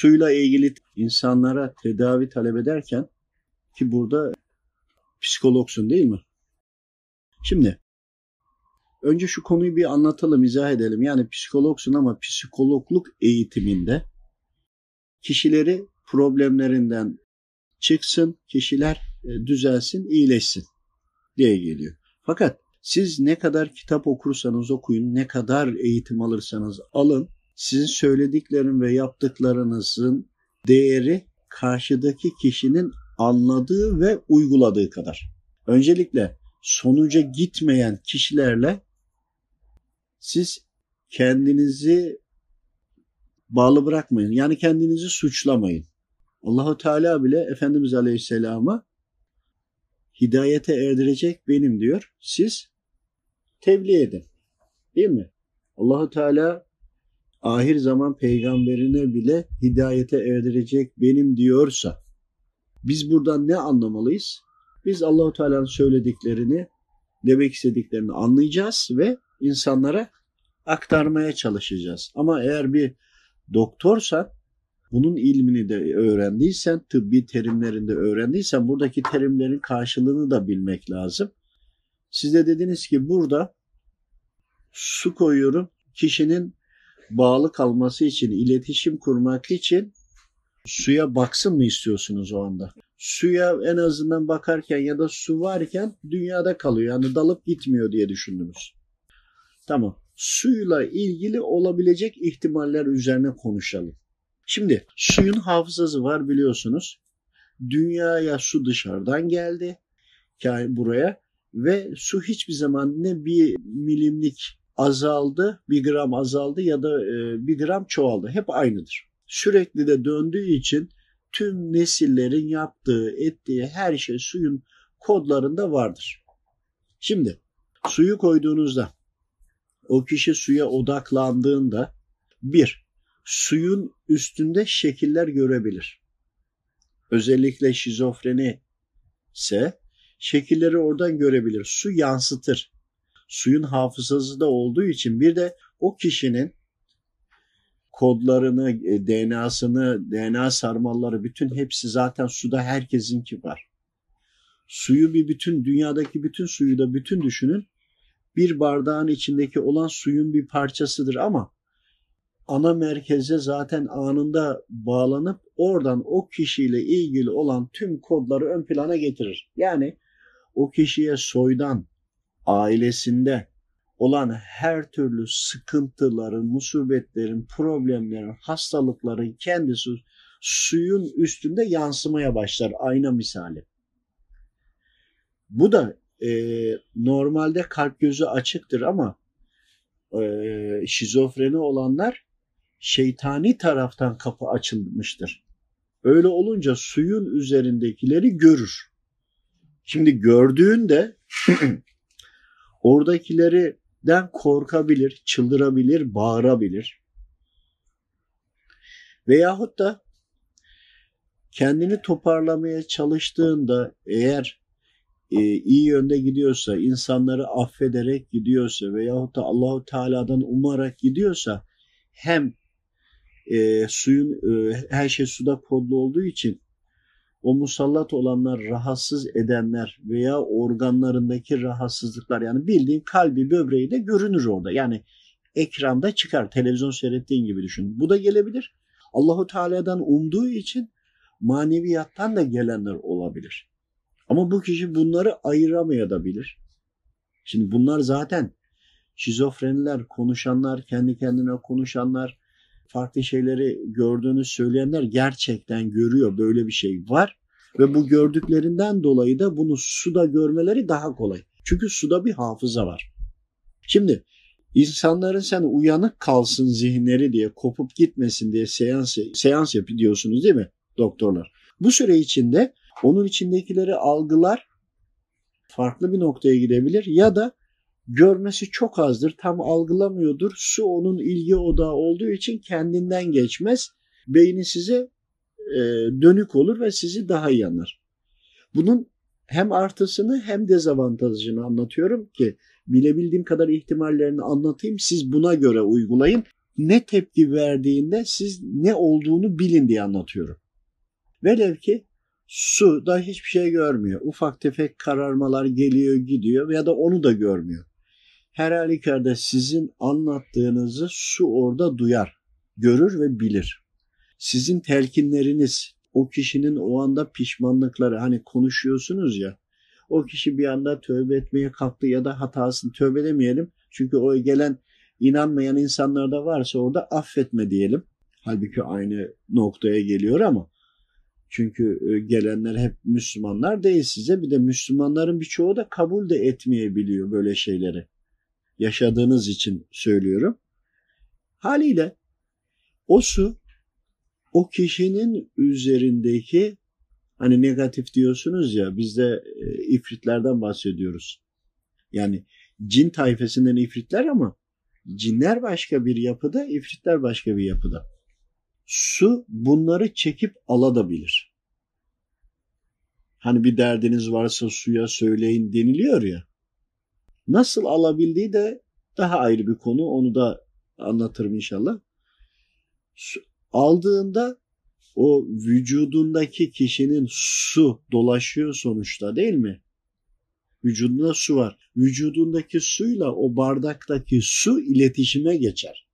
suyla ilgili insanlara tedavi talep ederken ki burada psikologsun değil mi? Şimdi önce şu konuyu bir anlatalım, izah edelim. Yani psikologsun ama psikologluk eğitiminde kişileri problemlerinden çıksın, kişiler e, düzelsin, iyileşsin diye geliyor. Fakat siz ne kadar kitap okursanız okuyun, ne kadar eğitim alırsanız alın, sizin söylediklerin ve yaptıklarınızın değeri karşıdaki kişinin anladığı ve uyguladığı kadar. Öncelikle sonuca gitmeyen kişilerle siz kendinizi bağlı bırakmayın. Yani kendinizi suçlamayın. Allahu Teala bile Efendimiz Aleyhisselam'a hidayete erdirecek benim diyor. Siz tebliğ edin. Değil mi? Allahu Teala ahir zaman peygamberine bile hidayete erdirecek benim diyorsa biz buradan ne anlamalıyız? Biz Allahu Teala'nın söylediklerini, demek istediklerini anlayacağız ve insanlara aktarmaya çalışacağız. Ama eğer bir doktorsan bunun ilmini de öğrendiysen, tıbbi terimlerinde öğrendiysen buradaki terimlerin karşılığını da bilmek lazım. Siz de dediniz ki burada su koyuyorum. Kişinin bağlı kalması için, iletişim kurmak için suya baksın mı istiyorsunuz o anda? Suya en azından bakarken ya da su varken dünyada kalıyor. Yani dalıp gitmiyor diye düşündünüz. Tamam. Suyla ilgili olabilecek ihtimaller üzerine konuşalım. Şimdi suyun hafızası var biliyorsunuz. Dünyaya su dışarıdan geldi buraya ve su hiçbir zaman ne bir milimlik azaldı, bir gram azaldı ya da e, bir gram çoğaldı. Hep aynıdır. Sürekli de döndüğü için tüm nesillerin yaptığı, ettiği her şey suyun kodlarında vardır. Şimdi suyu koyduğunuzda o kişi suya odaklandığında bir, suyun üstünde şekiller görebilir. Özellikle şizofreni ise şekilleri oradan görebilir. Su yansıtır. Suyun hafızası da olduğu için bir de o kişinin kodlarını, e, DNA'sını, DNA sarmalları bütün hepsi zaten suda herkesinki var. Suyu bir bütün, dünyadaki bütün suyu da bütün düşünün. Bir bardağın içindeki olan suyun bir parçasıdır ama ana merkeze zaten anında bağlanıp oradan o kişiyle ilgili olan tüm kodları ön plana getirir. Yani o kişiye soydan, ailesinde olan her türlü sıkıntıların, musibetlerin, problemlerin, hastalıkların kendisi suyun üstünde yansımaya başlar ayna misali. Bu da e, normalde kalp gözü açıktır ama e, şizofreni olanlar şeytani taraftan kapı açılmıştır. Öyle olunca suyun üzerindekileri görür. Şimdi gördüğünde oradakilerden korkabilir, çıldırabilir, bağırabilir. Veyahut da kendini toparlamaya çalıştığında eğer e, iyi yönde gidiyorsa, insanları affederek gidiyorsa veyahut da Allahu Teala'dan umarak gidiyorsa hem e, suyun e, her şey suda kodlu olduğu için o musallat olanlar rahatsız edenler veya organlarındaki rahatsızlıklar yani bildiğin kalbi böbreği de görünür orada. Yani ekranda çıkar televizyon seyrettiğin gibi düşün. Bu da gelebilir. Allahu Teala'dan umduğu için maneviyattan da gelenler olabilir. Ama bu kişi bunları ayıramayabilir. Şimdi bunlar zaten şizofreniler, konuşanlar, kendi kendine konuşanlar, farklı şeyleri gördüğünü söyleyenler gerçekten görüyor böyle bir şey var. Ve bu gördüklerinden dolayı da bunu suda görmeleri daha kolay. Çünkü suda bir hafıza var. Şimdi insanların sen uyanık kalsın zihinleri diye kopup gitmesin diye seans, seans yapıyorsunuz değil mi doktorlar? Bu süre içinde onun içindekileri algılar farklı bir noktaya gidebilir ya da görmesi çok azdır. Tam algılamıyordur. Su onun ilgi odağı olduğu için kendinden geçmez. Beyni size e, dönük olur ve sizi daha iyi anlar. Bunun hem artısını hem dezavantajını anlatıyorum ki bilebildiğim kadar ihtimallerini anlatayım. Siz buna göre uygulayın. ne tepki verdiğinde siz ne olduğunu bilin diye anlatıyorum. Velev ki su da hiçbir şey görmüyor. Ufak tefek kararmalar geliyor gidiyor ya da onu da görmüyor. Her halükarda sizin anlattığınızı su orada duyar, görür ve bilir. Sizin telkinleriniz, o kişinin o anda pişmanlıkları hani konuşuyorsunuz ya o kişi bir anda tövbe etmeye kalktı ya da hatasını tövbe demeyelim. Çünkü o gelen inanmayan insanlar da varsa orada affetme diyelim. Halbuki aynı noktaya geliyor ama çünkü e, gelenler hep Müslümanlar değil size. Bir de Müslümanların birçoğu da kabul de etmeyebiliyor böyle şeyleri. Yaşadığınız için söylüyorum. Haliyle o su o kişinin üzerindeki hani negatif diyorsunuz ya bizde e, ifritlerden bahsediyoruz. Yani cin tayfesinden ifritler ama cinler başka bir yapıda, ifritler başka bir yapıda. Su bunları çekip alabilir. Hani bir derdiniz varsa suya söyleyin deniliyor ya. Nasıl alabildiği de daha ayrı bir konu. Onu da anlatırım inşallah. Aldığında o vücudundaki kişinin su dolaşıyor sonuçta değil mi? Vücudunda su var. Vücudundaki suyla o bardaktaki su iletişime geçer.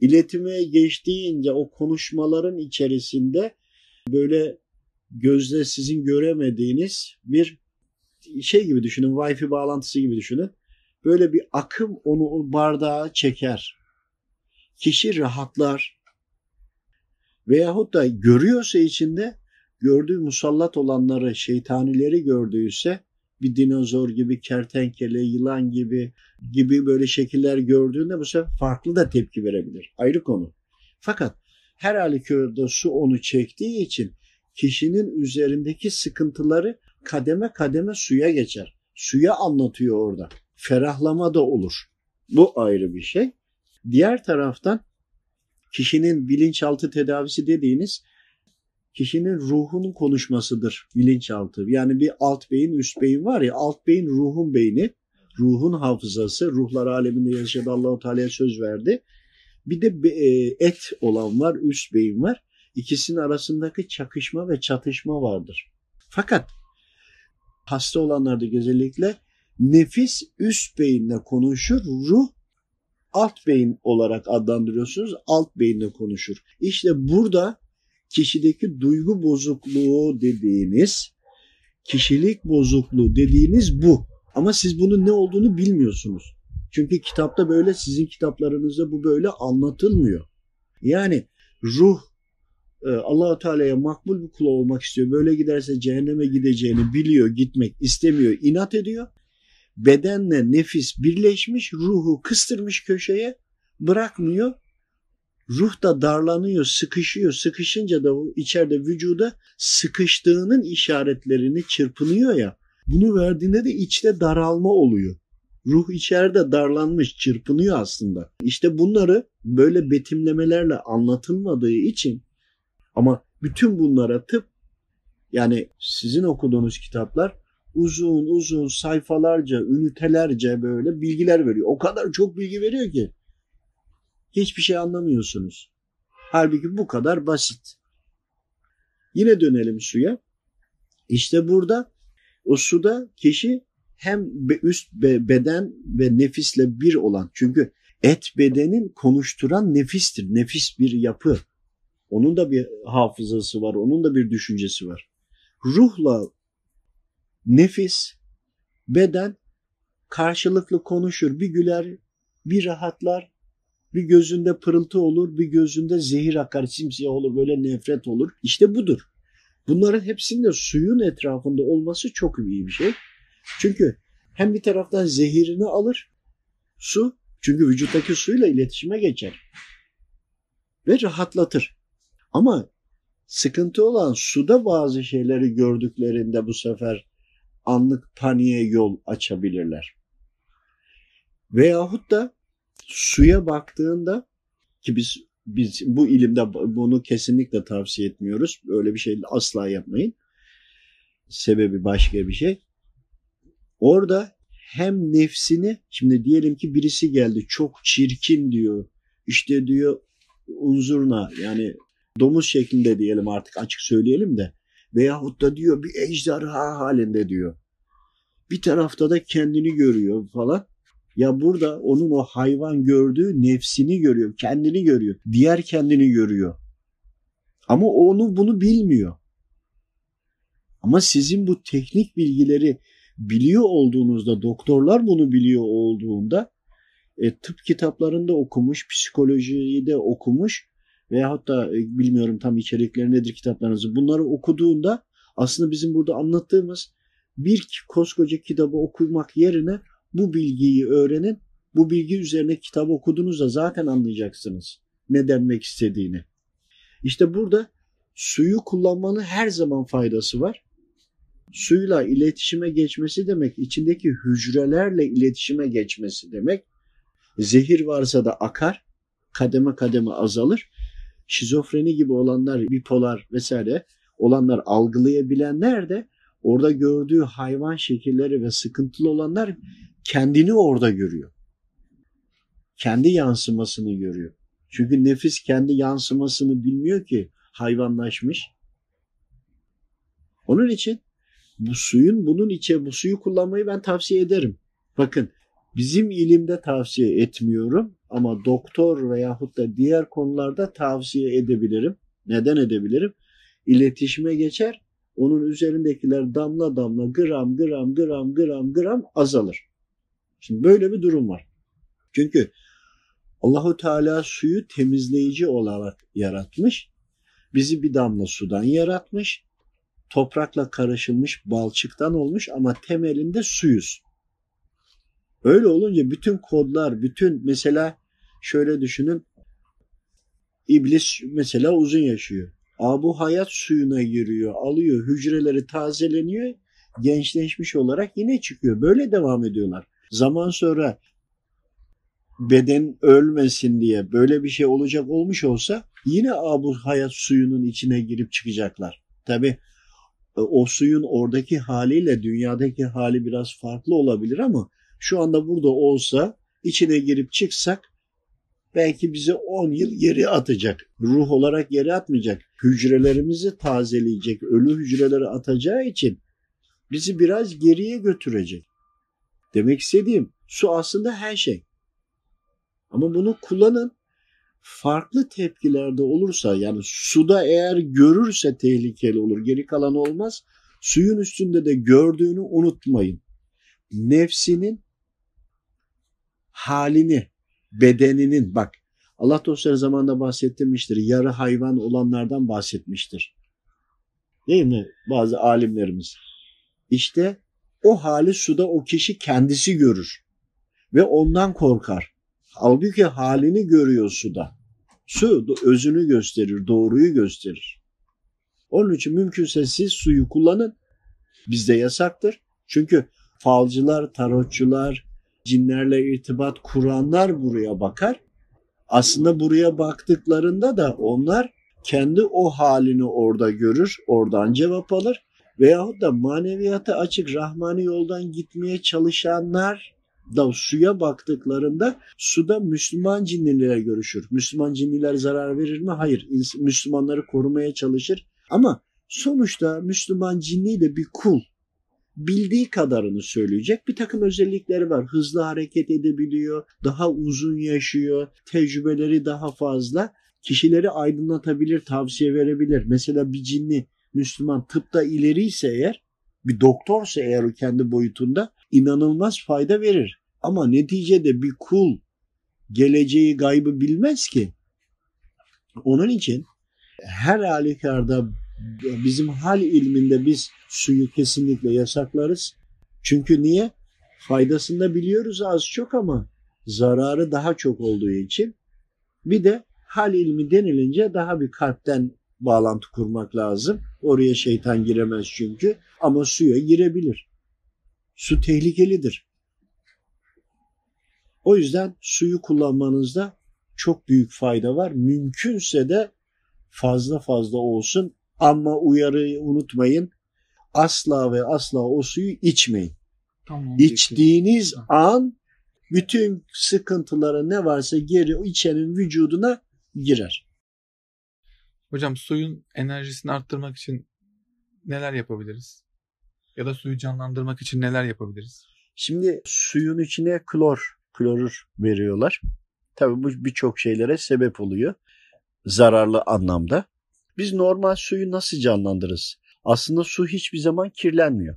İletime geçtiğince o konuşmaların içerisinde böyle gözle sizin göremediğiniz bir şey gibi düşünün, Wi-Fi bağlantısı gibi düşünün. Böyle bir akım onu o bardağa çeker. Kişi rahatlar. Veyahut da görüyorsa içinde gördüğü musallat olanları, şeytanileri gördüyse bir dinozor gibi, kertenkele, yılan gibi gibi böyle şekiller gördüğünde bu sefer farklı da tepki verebilir. Ayrı konu. Fakat her halükarda su onu çektiği için kişinin üzerindeki sıkıntıları kademe kademe suya geçer. Suya anlatıyor orada. Ferahlama da olur. Bu ayrı bir şey. Diğer taraftan kişinin bilinçaltı tedavisi dediğiniz kişinin ruhunun konuşmasıdır bilinçaltı. Yani bir alt beyin üst beyin var ya alt beyin ruhun beyni, ruhun hafızası, ruhlar aleminde yaşadı Allahu Teala'ya söz verdi. Bir de e, et olan var, üst beyin var. İkisinin arasındaki çakışma ve çatışma vardır. Fakat hasta olanlarda özellikle nefis üst beyinle konuşur, ruh alt beyin olarak adlandırıyorsunuz. Alt beyinle konuşur. İşte burada kişideki duygu bozukluğu dediğiniz, kişilik bozukluğu dediğiniz bu. Ama siz bunun ne olduğunu bilmiyorsunuz. Çünkü kitapta böyle, sizin kitaplarınızda bu böyle anlatılmıyor. Yani ruh e, allah Teala'ya makbul bir kul olmak istiyor. Böyle giderse cehenneme gideceğini biliyor, gitmek istemiyor, inat ediyor. Bedenle nefis birleşmiş, ruhu kıstırmış köşeye, bırakmıyor ruh da darlanıyor, sıkışıyor. Sıkışınca da o içeride vücuda sıkıştığının işaretlerini çırpınıyor ya. Bunu verdiğinde de içte daralma oluyor. Ruh içeride darlanmış, çırpınıyor aslında. İşte bunları böyle betimlemelerle anlatılmadığı için ama bütün bunlara tıp yani sizin okuduğunuz kitaplar uzun uzun sayfalarca, ünitelerce böyle bilgiler veriyor. O kadar çok bilgi veriyor ki hiçbir şey anlamıyorsunuz. Halbuki bu kadar basit. Yine dönelim suya. İşte burada o suda kişi hem üst beden ve nefisle bir olan çünkü et bedenin konuşturan nefistir. Nefis bir yapı. Onun da bir hafızası var, onun da bir düşüncesi var. Ruhla nefis, beden karşılıklı konuşur. Bir güler, bir rahatlar, bir gözünde pırıltı olur, bir gözünde zehir akar, simsiyah olur, böyle nefret olur. İşte budur. Bunların hepsinde suyun etrafında olması çok iyi bir şey. Çünkü hem bir taraftan zehirini alır, su, çünkü vücuttaki suyla iletişime geçer ve rahatlatır. Ama sıkıntı olan suda bazı şeyleri gördüklerinde bu sefer anlık paniğe yol açabilirler. Veyahut da suya baktığında ki biz biz bu ilimde bunu kesinlikle tavsiye etmiyoruz. Öyle bir şey asla yapmayın. Sebebi başka bir şey. Orada hem nefsini şimdi diyelim ki birisi geldi çok çirkin diyor. işte diyor unzurna yani domuz şeklinde diyelim artık açık söyleyelim de veyahut da diyor bir ejderha halinde diyor. Bir tarafta da kendini görüyor falan. Ya burada onun o hayvan gördüğü nefsini görüyor, kendini görüyor. Diğer kendini görüyor. Ama onu bunu bilmiyor. Ama sizin bu teknik bilgileri biliyor olduğunuzda, doktorlar bunu biliyor olduğunda e, tıp kitaplarında okumuş, psikolojiyi de okumuş veyahut da e, bilmiyorum tam içerikleri nedir kitaplarınızı. Bunları okuduğunda aslında bizim burada anlattığımız bir koskoca kitabı okumak yerine bu bilgiyi öğrenin. Bu bilgi üzerine kitap okuduğunuzda zaten anlayacaksınız ne denmek istediğini. İşte burada suyu kullanmanın her zaman faydası var. Suyla iletişime geçmesi demek içindeki hücrelerle iletişime geçmesi demek. Zehir varsa da akar, kademe kademe azalır. Şizofreni gibi olanlar, bipolar vesaire olanlar algılayabilenler de orada gördüğü hayvan şekilleri ve sıkıntılı olanlar kendini orada görüyor. Kendi yansımasını görüyor. Çünkü nefis kendi yansımasını bilmiyor ki hayvanlaşmış. Onun için bu suyun bunun içe bu suyu kullanmayı ben tavsiye ederim. Bakın bizim ilimde tavsiye etmiyorum ama doktor veyahut da diğer konularda tavsiye edebilirim. Neden edebilirim? İletişime geçer. Onun üzerindekiler damla damla gram gram gram gram gram azalır. Şimdi böyle bir durum var. Çünkü Allahu Teala suyu temizleyici olarak yaratmış. Bizi bir damla sudan yaratmış. Toprakla karışılmış balçıktan olmuş ama temelinde suyuz. Öyle olunca bütün kodlar, bütün mesela şöyle düşünün. İblis mesela uzun yaşıyor. Abu hayat suyuna giriyor, alıyor, hücreleri tazeleniyor, gençleşmiş olarak yine çıkıyor. Böyle devam ediyorlar. Zaman sonra beden ölmesin diye böyle bir şey olacak olmuş olsa yine abu hayat suyunun içine girip çıkacaklar. Tabi e, o suyun oradaki haliyle dünyadaki hali biraz farklı olabilir ama şu anda burada olsa içine girip çıksak belki bize 10 yıl geri atacak. Ruh olarak geri atmayacak. Hücrelerimizi tazeleyecek, ölü hücreleri atacağı için bizi biraz geriye götürecek. Demek istediğim su aslında her şey. Ama bunu kullanın. Farklı tepkilerde olursa yani suda eğer görürse tehlikeli olur. Geri kalan olmaz. Suyun üstünde de gördüğünü unutmayın. Nefsinin halini, bedeninin bak Allah dostları zamanında bahsetmiştir. Yarı hayvan olanlardan bahsetmiştir. Değil mi bazı alimlerimiz? İşte o hali suda o kişi kendisi görür ve ondan korkar. Halbuki halini görüyor suda. Su özünü gösterir, doğruyu gösterir. Onun için mümkünse siz suyu kullanın. Bizde yasaktır. Çünkü falcılar, tarotçular, cinlerle irtibat kuranlar buraya bakar. Aslında buraya baktıklarında da onlar kendi o halini orada görür, oradan cevap alır. Veyahut da maneviyata açık rahmani yoldan gitmeye çalışanlar da suya baktıklarında suda Müslüman cinlilerle görüşür. Müslüman cinniler zarar verir mi? Hayır. Müslümanları korumaya çalışır. Ama sonuçta Müslüman cinni de bir kul. Bildiği kadarını söyleyecek. Bir takım özellikleri var. Hızlı hareket edebiliyor, daha uzun yaşıyor, tecrübeleri daha fazla. Kişileri aydınlatabilir, tavsiye verebilir. Mesela bir cinni Müslüman tıpta ileriyse eğer, bir doktorsa eğer o kendi boyutunda inanılmaz fayda verir. Ama neticede bir kul geleceği gaybı bilmez ki. Onun için her halükarda bizim hal ilminde biz suyu kesinlikle yasaklarız. Çünkü niye? Faydasını da biliyoruz az çok ama zararı daha çok olduğu için. Bir de hal ilmi denilince daha bir kalpten bağlantı kurmak lazım. Oraya şeytan giremez çünkü ama suya girebilir. Su tehlikelidir. O yüzden suyu kullanmanızda çok büyük fayda var. Mümkünse de fazla fazla olsun ama uyarıyı unutmayın. Asla ve asla o suyu içmeyin. Tamam, İçtiğiniz an Bütün sıkıntıları ne varsa geri içenin vücuduna girer. Hocam suyun enerjisini arttırmak için neler yapabiliriz? Ya da suyu canlandırmak için neler yapabiliriz? Şimdi suyun içine klor, klorür veriyorlar. Tabii bu birçok şeylere sebep oluyor. Zararlı anlamda. Biz normal suyu nasıl canlandırırız? Aslında su hiçbir zaman kirlenmiyor.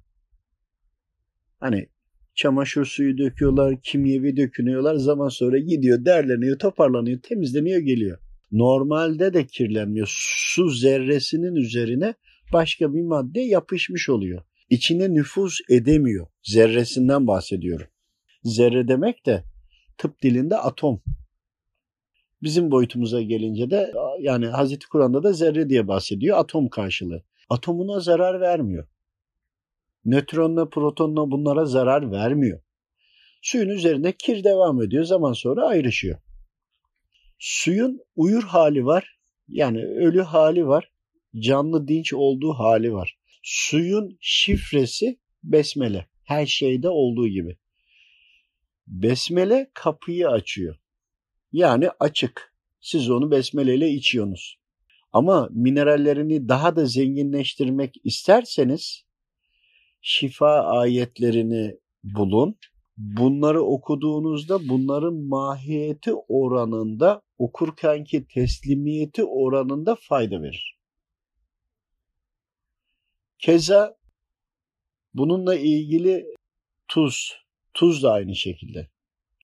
Hani çamaşır suyu döküyorlar, kimyevi dökünüyorlar. Zaman sonra gidiyor, derleniyor, toparlanıyor, temizleniyor, geliyor. Normalde de kirlenmiyor. Su zerresinin üzerine başka bir madde yapışmış oluyor. İçine nüfuz edemiyor. Zerresinden bahsediyorum. Zerre demek de tıp dilinde atom. Bizim boyutumuza gelince de yani Hazreti Kur'an'da da zerre diye bahsediyor. Atom karşılığı. Atomuna zarar vermiyor. Nötronla, protonla bunlara zarar vermiyor. Suyun üzerinde kir devam ediyor. Zaman sonra ayrışıyor. Suyun uyur hali var. Yani ölü hali var. Canlı dinç olduğu hali var. Suyun şifresi besmele. Her şeyde olduğu gibi. Besmele kapıyı açıyor. Yani açık. Siz onu besmeleyle içiyorsunuz. Ama minerallerini daha da zenginleştirmek isterseniz şifa ayetlerini bulun. Bunları okuduğunuzda bunların mahiyeti oranında okurkenki teslimiyeti oranında fayda verir. Keza bununla ilgili tuz, tuz da aynı şekilde.